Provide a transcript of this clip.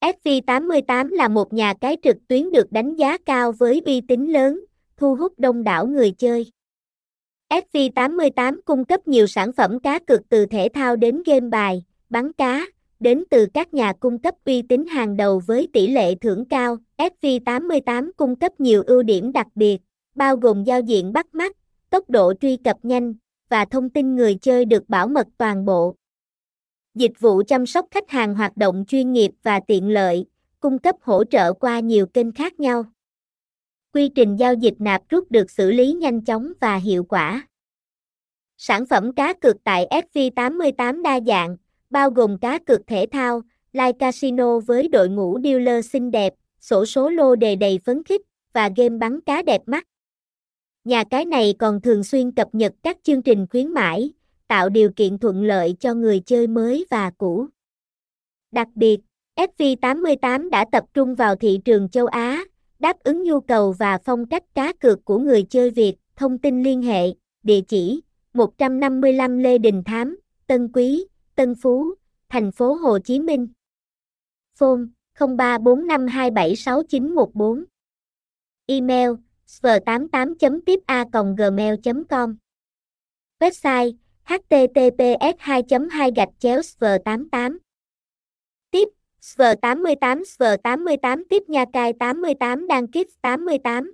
SV88 là một nhà cái trực tuyến được đánh giá cao với uy tín lớn, thu hút đông đảo người chơi. SV88 cung cấp nhiều sản phẩm cá cược từ thể thao đến game bài, bắn cá, đến từ các nhà cung cấp uy tín hàng đầu với tỷ lệ thưởng cao. SV88 cung cấp nhiều ưu điểm đặc biệt, bao gồm giao diện bắt mắt, tốc độ truy cập nhanh và thông tin người chơi được bảo mật toàn bộ. Dịch vụ chăm sóc khách hàng hoạt động chuyên nghiệp và tiện lợi, cung cấp hỗ trợ qua nhiều kênh khác nhau. Quy trình giao dịch nạp rút được xử lý nhanh chóng và hiệu quả. Sản phẩm cá cược tại SV88 đa dạng, bao gồm cá cược thể thao, live casino với đội ngũ dealer xinh đẹp, sổ số lô đề đầy phấn khích và game bắn cá đẹp mắt. Nhà cái này còn thường xuyên cập nhật các chương trình khuyến mãi, tạo điều kiện thuận lợi cho người chơi mới và cũ. Đặc biệt, FV88 đã tập trung vào thị trường châu Á, đáp ứng nhu cầu và phong cách cá cược của người chơi Việt. Thông tin liên hệ, địa chỉ 155 Lê Đình Thám, Tân Quý, Tân Phú, thành phố Hồ Chí Minh. Phone 0345276914. Email sv88.tipa.gmail.com Website https 2 2 gạch chéo sv 88 Tiếp sv 88 sv 88 tiếp nha, cai 88 đăng ký 88